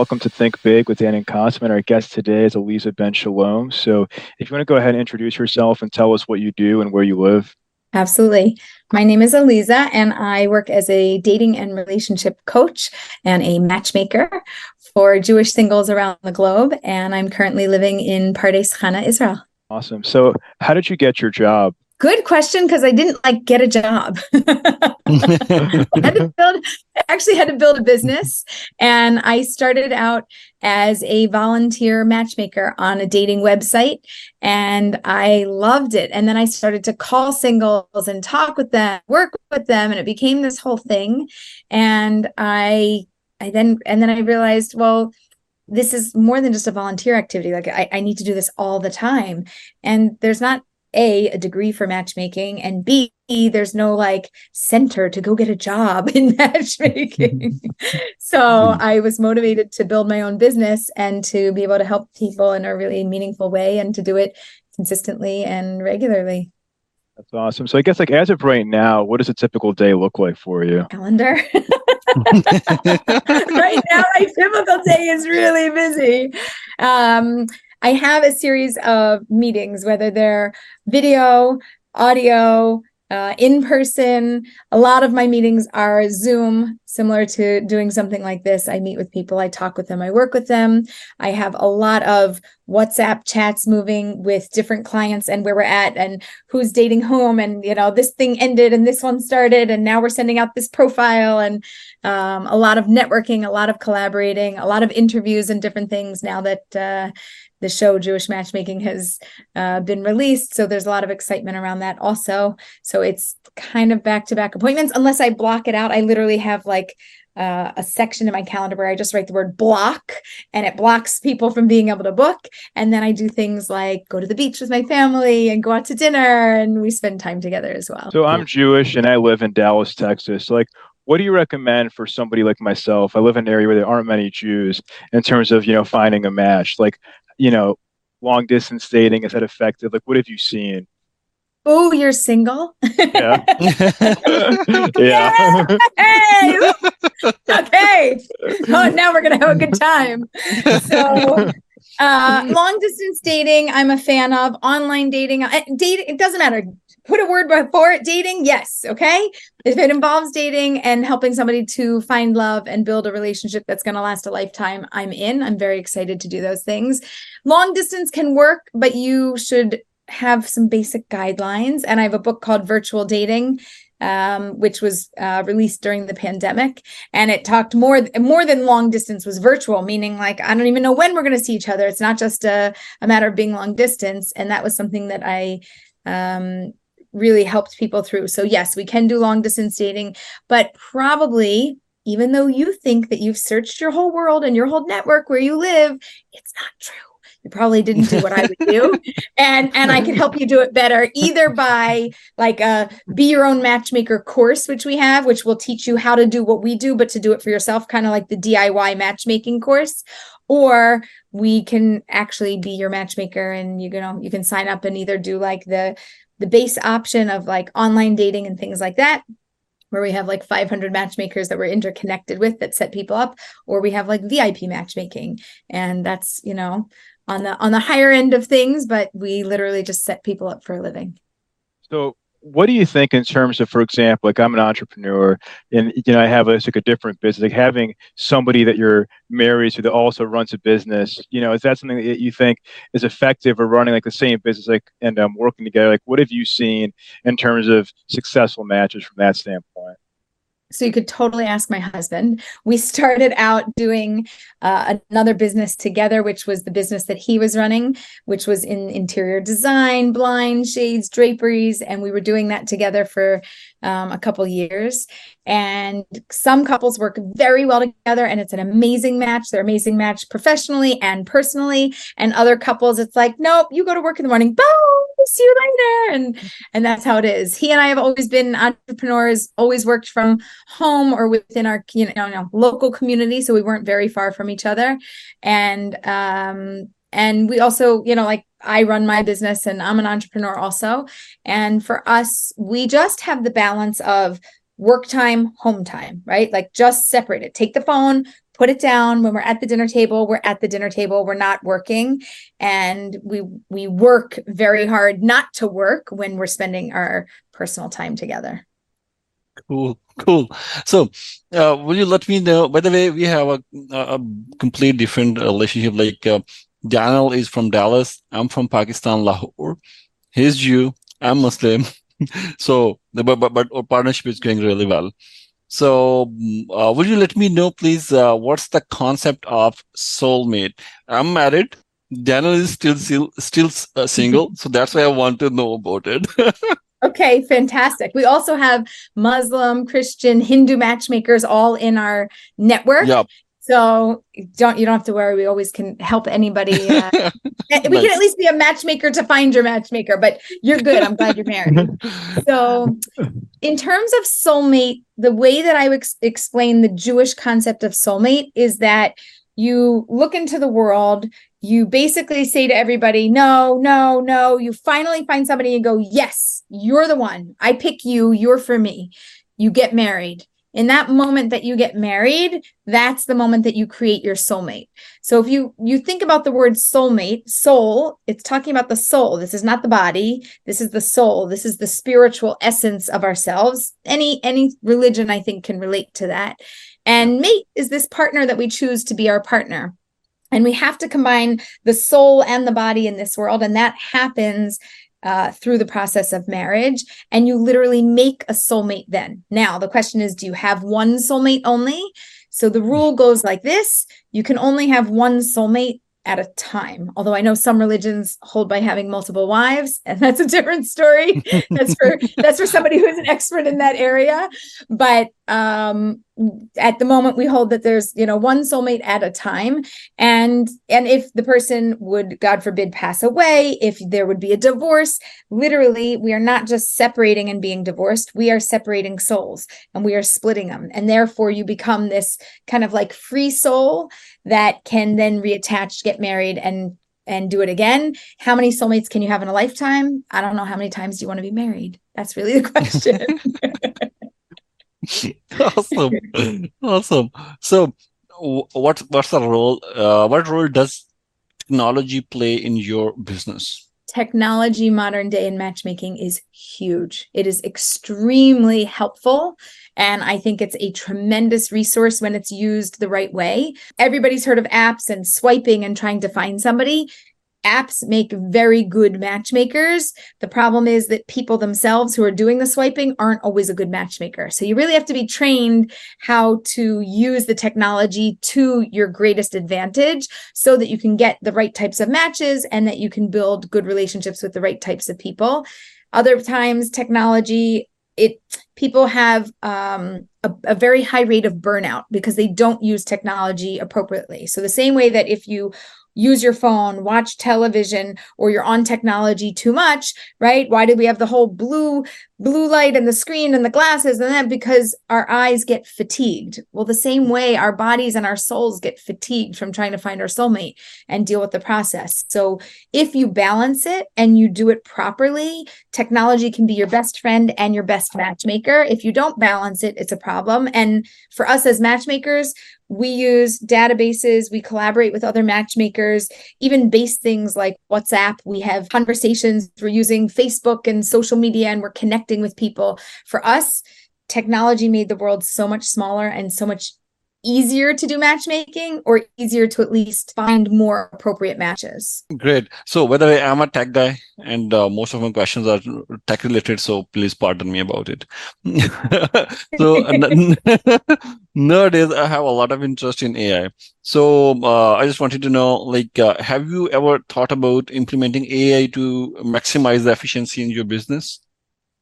Welcome to Think Big with Dan and Qasim. Our guest today is Aleeza Ben Shalom. So, if you want to go ahead and introduce yourself and tell us what you do and where you live. Absolutely. My name is Aleeza, and I work as a dating and relationship coach and a matchmaker for Jewish singles around the globe. And I'm currently living in Pardes Chana, Israel. Awesome. So, how did you get your job? Good question because I didn't like get a job. I had to build actually had to build a business and I started out as a volunteer matchmaker on a dating website and I loved it. And then I started to call singles and talk with them, work with them and it became this whole thing and I I then and then I realized well this is more than just a volunteer activity. Like I, I need to do this all the time. And there's not a a degree for matchmaking and b there's no like center to go get a job in matchmaking. So hmm. i was motivated to build my own business and to be able to help people in a really meaningful way and to do it consistently and regularly. That's awesome. So i guess like as of right now what does a typical day look like for you? Calendar. Right now my typical day is really busy. Um I have a series of meetings, whether they're video, audio, uh, in person. A lot of my meetings are Zoom, similar to doing something like this. I meet with people, I talk with them, I work with them. I have a lot of WhatsApp chats moving with different clients and where we're at and who's dating whom. And, you know, this thing ended and this one started. And now we're sending out this profile and um, a lot of networking, a lot of collaborating, a lot of interviews and different things now that uh, the show Jewish Matchmaking has uh, been released. So there's a lot of excitement around that also. So it's kind of back to back appointments, unless I block it out. I literally have like uh, a section in my calendar where I just write the word block and it blocks people from being able to book. And then I do things like go to the beach with my family and go out to dinner and we spend time together as well. So I'm Jewish and I live in Dallas, Texas. Like, what do you recommend for somebody like myself? I live in an area where there aren't many Jews in terms of, you know, finding a match. Like, you know, long distance dating? Is that effective? Like, what have you seen? Oh, you're single? Yeah. yeah. Hey! okay. Oh, now we're gonna have a good time. So uh, long distance dating, I'm a fan of. Online dating, dating, it doesn't matter put a word before it dating? Yes okay? If it involves dating and helping somebody to find love and build a relationship that's going to last a lifetime i'm in. I'm very excited to do those things. Long distance can work but you should have some basic guidelines. And i have a book called virtual dating um, which was uh, released during the pandemic, and it talked more more than long distance was virtual, meaning like I don't even know when we're going to see each other. It's not just a, a matter of being long distance, and that was something that I um, really helped people through. So, yes, we can do long distance dating, but probably even though you think that you've searched your whole world and your whole network where you live, it's not true. You probably didn't do what I would do. and and I can help you do it better either by like a be your own matchmaker course, which we have, which will teach you how to do what we do, but to do it for yourself, kind of like the DIY matchmaking course. Or we can actually be your matchmaker and you know you can sign up and either do like the the base option of like online dating and things like that where we have like 500 matchmakers that we're interconnected with that set people up or we have like vip matchmaking. And that's you know on the on the higher end of things but we literally just set people up for a living. So what do you think in terms of, for example, like I'm an entrepreneur and you know I have a, like a different business, like having somebody that you're married to that also runs a business. You know, is that something that you think is effective or running like the same business, like and um, working together? Like, what have you seen in terms of successful matches from that standpoint? So you could totally ask my husband. We started out doing uh, another business together, which was the business that he was running, which was in interior design, blind shades, draperies, and we were doing that together for um, a couple years. And some couples work very well together, and it's an amazing match. They're amazing match professionally and personally. And other couples, it's like, nope, you go to work in the morning, boom, see you later, and and that's how it is. He and I have always been entrepreneurs, always worked from home or within our you know, you know local community, so we weren't very far from each other, and um and we also you know like I run my business and I'm an entrepreneur also. And for us, we just have the balance of work time, home time, right? Like just separate it. Take the phone, put it down. When we're at the dinner table we're at the dinner table. We're not working. And we we work very hard not to work when we're spending our personal time together. Cool cool. So uh, will you let me know by the way we have a, a complete different relationship. Like uh, daniel is from dallas. I'm from pakistan lahore. He's jew. I'm muslim so but, but but our partnership is going really well so, uh, would you let me know, please, uh, what's the concept of soulmate? I'm married. Daniel is still still, still uh, single, so that's why I want to know about it. okay, fantastic. We also have Muslim, Christian, Hindu matchmakers all in our network. Yep. So don't you don't have to worry. We always can help anybody. Uh, we nice. can at least be a matchmaker to find your matchmaker. But you're good. I'm glad you're married. so, in terms of soulmate, the way that I would ex- explain the Jewish concept of soulmate is that you look into the world. You basically say to everybody, no, no, no. You finally find somebody and go, yes, you're the one. I pick you. You're for me. You get married in that moment that you get married that's the moment that you create your soulmate. So if you you think about the word soulmate soul it's talking about the soul. This is not the body. This is the soul. This is the spiritual essence of ourselves. Any any religion i think can relate to that. And mate is this partner that we choose to be our partner. And we have to combine the soul and the body in this world and that happens uh, through the process of marriage and you literally make a soulmate then. Now, the question is do you have one soulmate only? So the rule goes like this you can only have one soulmate at a time. Although I know some religions hold by having multiple wives, and that's a different story. that's for that's for somebody who's an expert in that area. But um, at the moment, we hold that there's you know one soulmate at a time, and and if the person would, God forbid, pass away, if there would be a divorce, literally, we are not just separating and being divorced. We are separating souls, and we are splitting them, and therefore you become this kind of like free soul that can then reattach, get married, and and do it again. How many soulmates can you have in a lifetime? I don't know. How many times do you want to be married? That's really the question. awesome, awesome. So, what what's the role? Uh, what role does technology play in your business? Technology, modern day in matchmaking, is huge. It is extremely helpful and I think it's a tremendous resource when it's used the right way. Everybody's heard of apps and swiping and trying to find somebody apps make very good matchmakers. The problem is that people themselves who are doing the swiping aren't always a good matchmaker. So you really have to be trained how to use the technology to your greatest advantage so that you can get the right types of matches and that you can build good relationships with the right types of people. Other times, technology it people have um, a, a, very high rate of burnout because they don't use technology appropriately. So the same way that if you use your phone, watch television, or you're on technology too much, right? Why do we have the whole blue blue light and the screen and the glasses and that because our eyes get fatigued. Well, the same way our bodies and our souls get fatigued from trying to find our soulmate and deal with the process. So, if you balance it and you do it properly, technology can be your best friend and your best matchmaker. If you don't balance it, it's a problem. And for us as matchmakers, we use databases, we collaborate with other matchmakers, even base things like WhatsApp. We have conversations, we're using Facebook and social media, and we're connecting with people. For us, technology made the world so much smaller and so much easier to do matchmaking or easier to at least find more appropriate matches. Great. So, by the way, I'm a tech guy and uh, most of my questions are tech related. So, please pardon me about it. so, nowadays, I have a lot of interest in AI. So, uh, I just wanted to know like, uh, have you ever thought about implementing AI to maximize the efficiency in your business?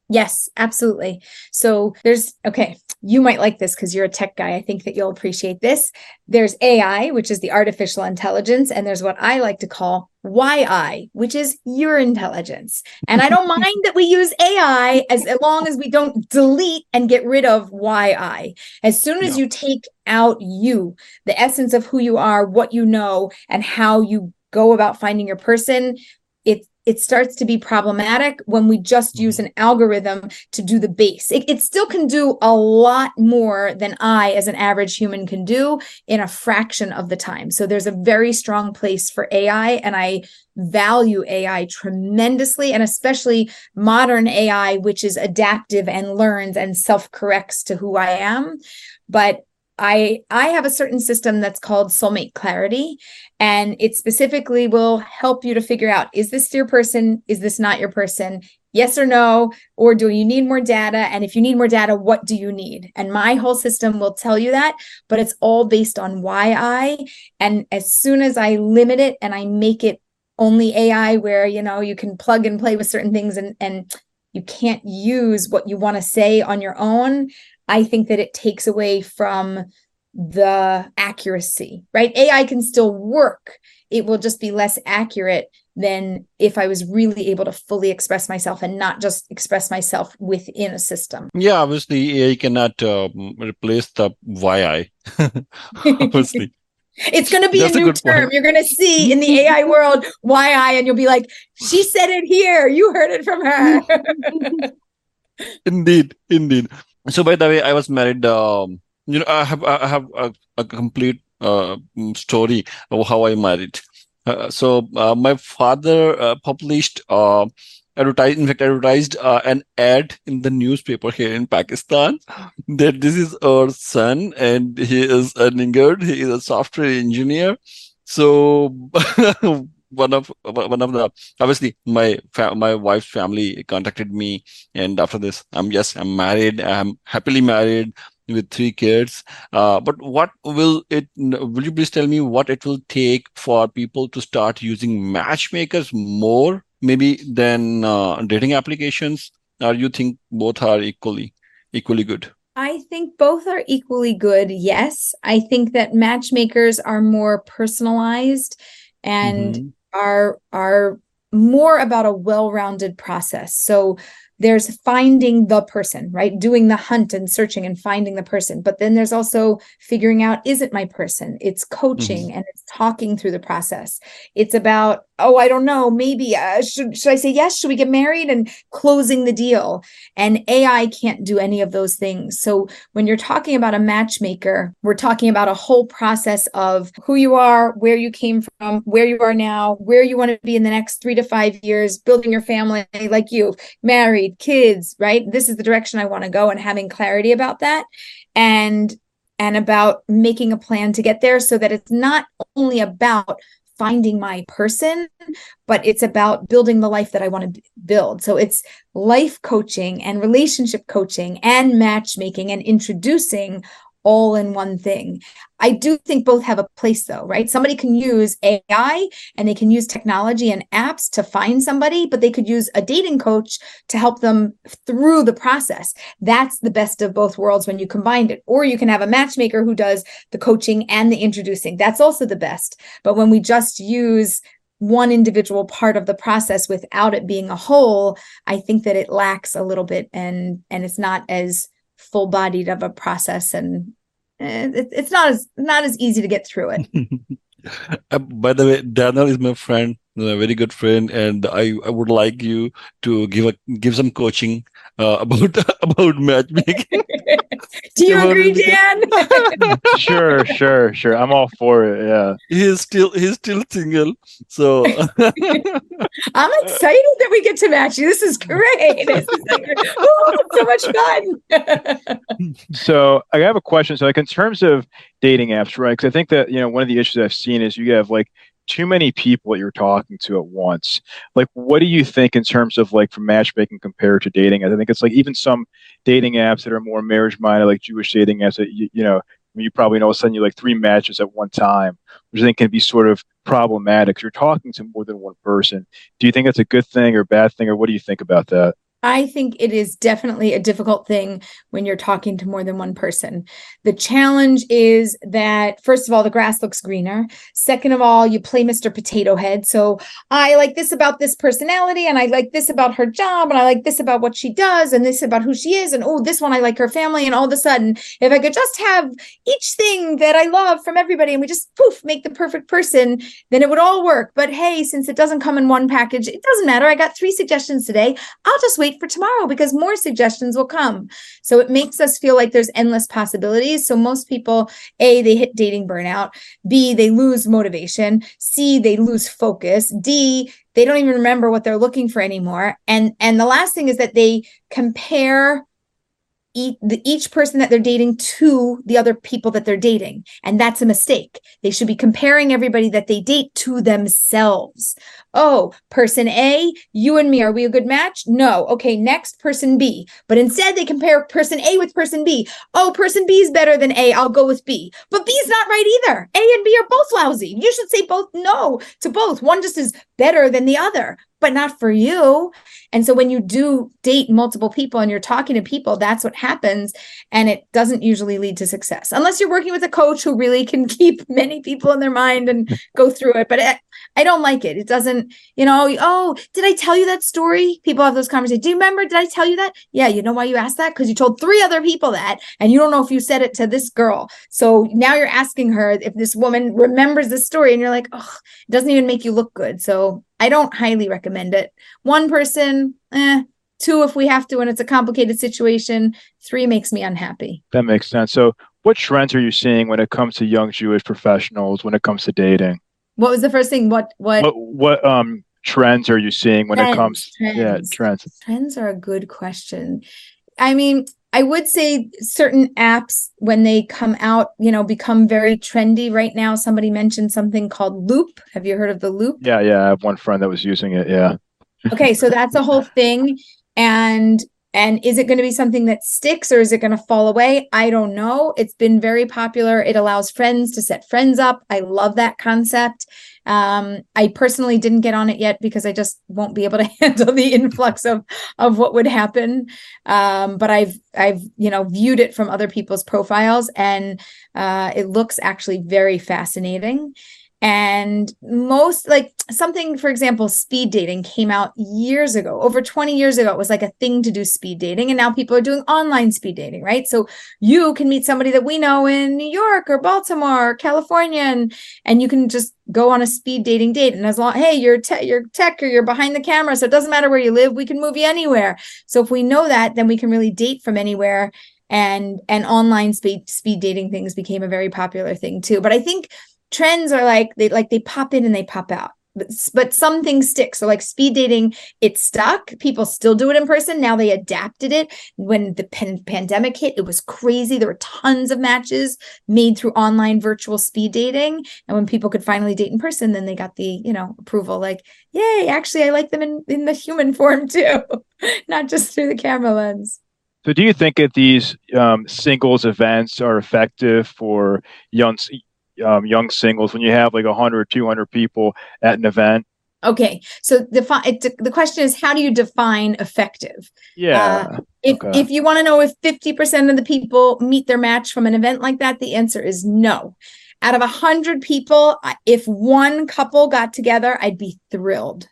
Yes, absolutely. So there's, okay, you might like this because you're a tech guy. I think that you'll appreciate this. There's AI, which is the artificial intelligence, and there's what I like to call YI, which is your intelligence. And I don't mind that we use AI as, as long as we don't delete and get rid of YI. As soon as you take out you, the essence of who you are, what you know, and how you go about finding your person, it starts to be problematic when we just use Mm-hmm. an algorithm to do the base. It, it still can do a lot more than I, as an average human, can do in a fraction of the time. So there's a very strong place for AI, and I value AI tremendously, and especially modern AI, which is adaptive and learns and self corrects to who I am. But I I have a certain system that's called soulmate clarity and it specifically will help you to figure out is this your person? Is this not your person? Yes or no? Or do you need more data? And if you need more data what do you need? And my whole system will tell you that but it's all based on YI and as soon as I limit it and I make it only AI where you know you can plug and play with certain things and and you can't use what you want to say on your own I think that it takes away from the accuracy, right? AI can still work. It will just be less accurate than if I was really able to fully express myself and not just express myself within a system. Yeah, obviously AI cannot uh, replace the YI. obviously. It's going to be That's a a new good term. point. You're going to see in the AI world YI, and you'll be like, she said it here. You heard it from her. Indeed, indeed. So, by the way, I was married. Um, you know, I have I have a, a complete uh, mm, story of how I married. Uh, so, uh, my father uh, published uh, advertised, in fact, advertised uh, an ad in the newspaper here in Pakistan that this is our son and he is a good. He is a software engineer. So. one of one of the obviously my fa- my wife's family contacted me and after this i'm yes i'm married i'm happily married with three kids uh, but what will it will you please tell me what it will take for people to start using matchmakers more maybe than uh, dating applications or you think both are equally equally good I think both are equally good. Yes. I think that matchmakers are more personalized and Mhm. are are more about a well-rounded process. So there's finding the person, right? Doing the hunt and searching and finding the person. But then there's also figuring out is it my person? It's coaching and it's talking through the process. It's about, oh, I don't know, maybe uh, should should I say yes? Should we get married and closing the deal? And AI can't do any of those things. So when you're talking about a matchmaker, we're talking about a whole process of who you are, where you came from, where you are now, where you want to be in the next three to five years, building your family like you, married, kids, right? This is the direction I want to go and having clarity about that. And and about making a plan to get there so that it's not only about finding my person, but it's about building the life that I want to build. So it's life coaching and relationship coaching and matchmaking and introducing all in one thing. I do think both have a place though, right? Somebody can use AI and they can use technology and apps to find somebody, but they could use a dating coach to help them through the process. That's the best of both worlds when you combine it. Or you can have a matchmaker who does the coaching and the introducing. That's also the best. But when we just use one individual part of the process without it being a whole, I think that it lacks a little bit and and it's not as full bodied of a process and eh, it, it's not as not as easy to get through it. Uh, by the way, Daniel is my friend, a very good friend, and I, I would like you to give a give some coaching uh, about about matchmaking. Do you About agree. Dan? sure, sure, sure. I'm all for it. Yeah. he's still he's still single, so I'm excited that we get to match you. This is great. This is like, oh, so much fun. So I have a question. So like in terms of dating apps, right? Because I think that you know one of the issues I've seen is you have like too many people that you're talking to at once. Like, what do you think in terms of like from matchmaking compared to dating? I think it's like even some dating apps that are more marriage minded, like Jewish dating apps that you, you know. You probably know, all of a sudden you like three matches at one time, which I think can be sort of problematic. You're talking to more than one person. Do you think that's a good thing or bad thing, or what do you think about that? I think it is definitely a difficult thing when you're talking to more than one person. The challenge is that, first of all, the grass looks greener. Second of all, you play Mr. Potato Head. So I like this about this personality, and I like this about her job, and I like this about what she does, and this about who she is, and oh, this one I like her family. And all of a sudden, if I could just have each thing that I love from everybody and we just poof, make the perfect person, then it would all work. But hey, since it doesn't come in one package, it doesn't matter. I got three suggestions today. I'll just wait wait for tomorrow because more suggestions will come. So it makes us feel like there's endless possibilities. So most people, A, they hit dating burnout. B, they lose motivation. C, they lose focus. D, they don't even remember what they're looking for anymore. And and the last thing is that they compare each person that they're dating to the other people that they're dating. And that's a mistake. They should be comparing everybody that they date to themselves. Oh, person A, you and me, are we a good match? No. Okay, next, person B. But instead, they compare person A with person B. Oh, person B is better than A. I'll go with B. But B is not right either. A and B are both lousy. You should say both no to both. One just is better than the other but not for you. And so when you do date multiple people and you're talking to people, that's what happens. And it doesn't usually lead to success unless you're working with a coach who really can keep many people in their mind and go through it. But it, I don't like it. It doesn't, you know, oh, did I tell you that story? People have those conversations. Do you remember? Did I tell you that? Yeah. You know why you asked that? Because you told three other people that, and you don't know if you said it to this girl. So now you're asking her if this woman remembers the story, and you're like, oh, it doesn't even make you look good. So I don't highly recommend it. One person, eh, two if we have to and it's a complicated situation, three makes me unhappy. That makes sense. So, what trends are you seeing when it comes to young Jewish professionals when it comes to dating? What was the first thing? What what what, what um trends are you seeing when trends, it comes trends. yeah, trends. Trends are a good question. I mean, I would say certain apps, when they come out, you know, become very trendy. Right now, somebody mentioned something called Loop. Have you heard of the Loop? Yeah, yeah. I have one friend that was using it. Yeah. okay, so that's a whole thing. And and is it going to be something that sticks or is it going to fall away? I don't know. It's been very popular. It allows friends to set friends up. I love that concept. Um, I personally didn't get on it yet because I just won't be able to handle the influx of of what would happen. Um, but I've I've you know viewed it from other people's profiles and uh, it looks actually very fascinating. And most like something, for example, speed dating came out years ago, over 20 years ago. It was like a thing to do speed dating. And now people are doing online speed dating, right? So you can meet somebody that we know in New York or Baltimore or California, and, and you can just go on a speed dating date. And as long, hey, you're, te- you're tech or you're behind the camera. So it doesn't matter where you live. We can move you anywhere. So if we know that, then we can really date from anywhere and and online speed speed dating things became a very popular thing too but i think trends are like they like they pop in and they pop out. But, but some things stick so like speed dating it stuck. People still do it in person. Now they adapted it. When the pan- pandemic hit it was crazy. There were tons of matches made through online virtual speed dating. And when people could finally date in person then they got the you know approval like yay actually i like them in, in the human form too not just through the camera lens. So, do you think that these um, singles events are effective for young um, young singles when you have like 100 200 people at an event. Okay so the the question is how do you define effective? Yeah uh, if okay. if you want to know if 50% of the people meet their match from an event like that the answer is no. Out of 100 people if one couple got together i'd be thrilled.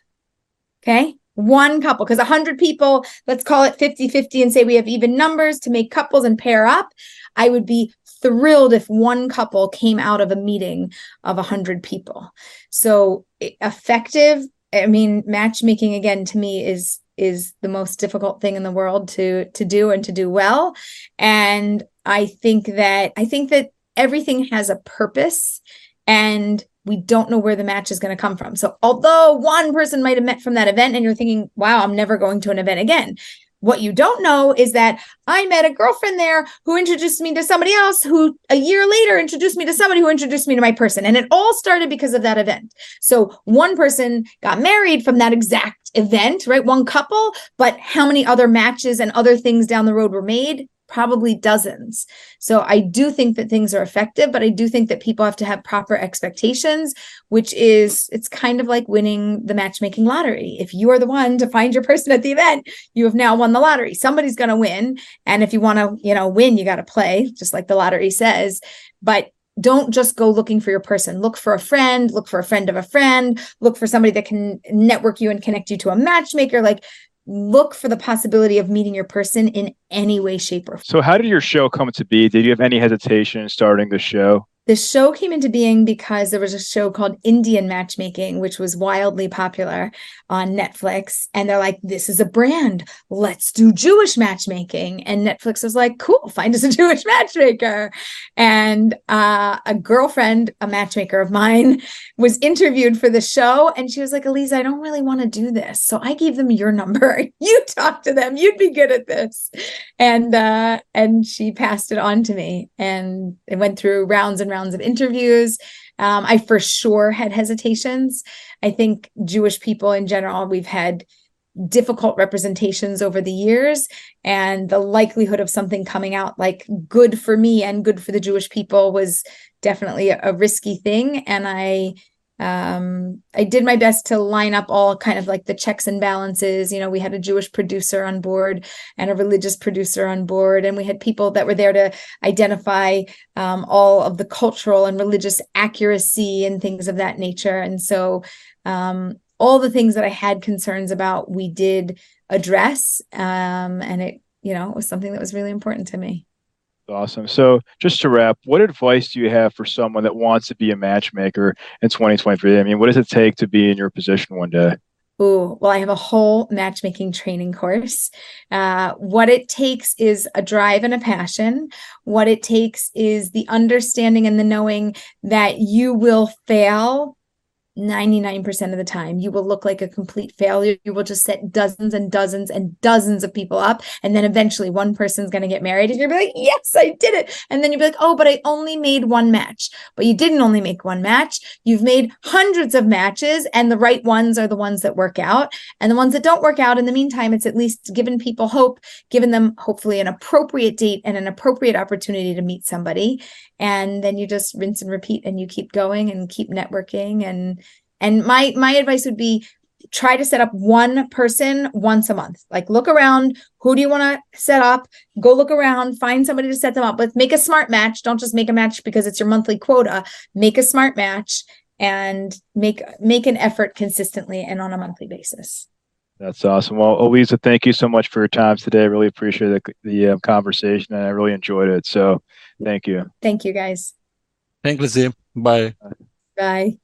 Okay? One couple because 100 people let's call it 50 50 and say we have even numbers to make couples and pair up i would be thrilled if one couple came out of a meeting of 100 people. So effective i mean matchmaking again to me is is the most difficult thing in the world to to do and to do well. And i think that i think that everything has a purpose and we don't know where the match is going to come from. So, although one person might have met from that event and you're thinking, wow, I'm never going to an event again, what you don't know is that I met a girlfriend there who introduced me to somebody else who a year later introduced me to somebody who introduced me to my person. And it all started because of that event. So one person got married from that exact event, right? One couple, but how many other matches and other things down the road were made? Probably dozens. So I do think that things are effective, but I do think that people have to have proper expectations, which is it's kind of like winning the matchmaking lottery. If you are the one to find your person at the event, you have now won the lottery. Somebody's going to win, and if you want to, you know, win, you got to play, just like the lottery says. But don't just go looking for your person. Look for a friend, look for a friend of a friend, look for somebody that can network you and connect you to a matchmaker. Like look for the possibility of meeting your person in any way, shape, or form. So, how did your show come to be? Did you have any hesitation in starting the show? The show came into being because there was a show called Indian Matchmaking, which was wildly popular on Netflix. And they're like, this is a brand. Let's do Jewish matchmaking. And Netflix was like, cool, find us a Jewish matchmaker. And uh, a girlfriend, a matchmaker of mine, was interviewed for the show. And she was like, Aleeza, I don't really want to do this. So I gave them your number. You talk to them. You'd be good at this. And uh, and she passed it on to me. And it went through rounds and rounds rounds of interviews. Um, I for sure had hesitations. I think Jewish people in general, we've had difficult representations over the years and the likelihood of something coming out like good for me and good for the jewish people was definitely a, a risky thing and i um, I did my best to line up all kind of like the checks and balances. You know, we had a Jewish producer on board and a religious producer on board, and we had people that were there to identify um, all of the cultural and religious accuracy and things of that nature. And so, um, all the things that I had concerns about, we did address, um, and it, you know, was something that was really important to me. Awesome. So, just to wrap, what advice do you have for someone that wants to be a matchmaker in 2023? I mean, what does it take to be in your position one day? Oh, well, I have a whole matchmaking training course. Uh, what it takes is a drive and a passion. What it takes is the understanding and the knowing that you will fail 99% of the time you will look like a complete failure. You will just set dozens and dozens and dozens of people up and then eventually one person's going to get married and you'll be like yes i did it! And then you'll be like oh but i only made one match. But you didn't only make one match. You've made hundreds of matches and the right ones are the ones that work out. And the ones that don't work out in the meantime it's at least given people hope given them hopefully an appropriate date and an appropriate opportunity to meet somebody. And then you just rinse and repeat and you keep going and keep networking and and my my advice would be try to set up one person once a month like look around who do you want to set up go look around find somebody to set them up with make a smart match don't just make a match because it's your monthly quota make a smart match and make make an effort consistently and on a monthly basis that's awesome. Well, Aleeza, thank you so much for your time today. I really appreciate the, the uh, conversation and I really enjoyed it. So thank you. Thank you, guys. Thank you, Lizzie. Bye. Bye.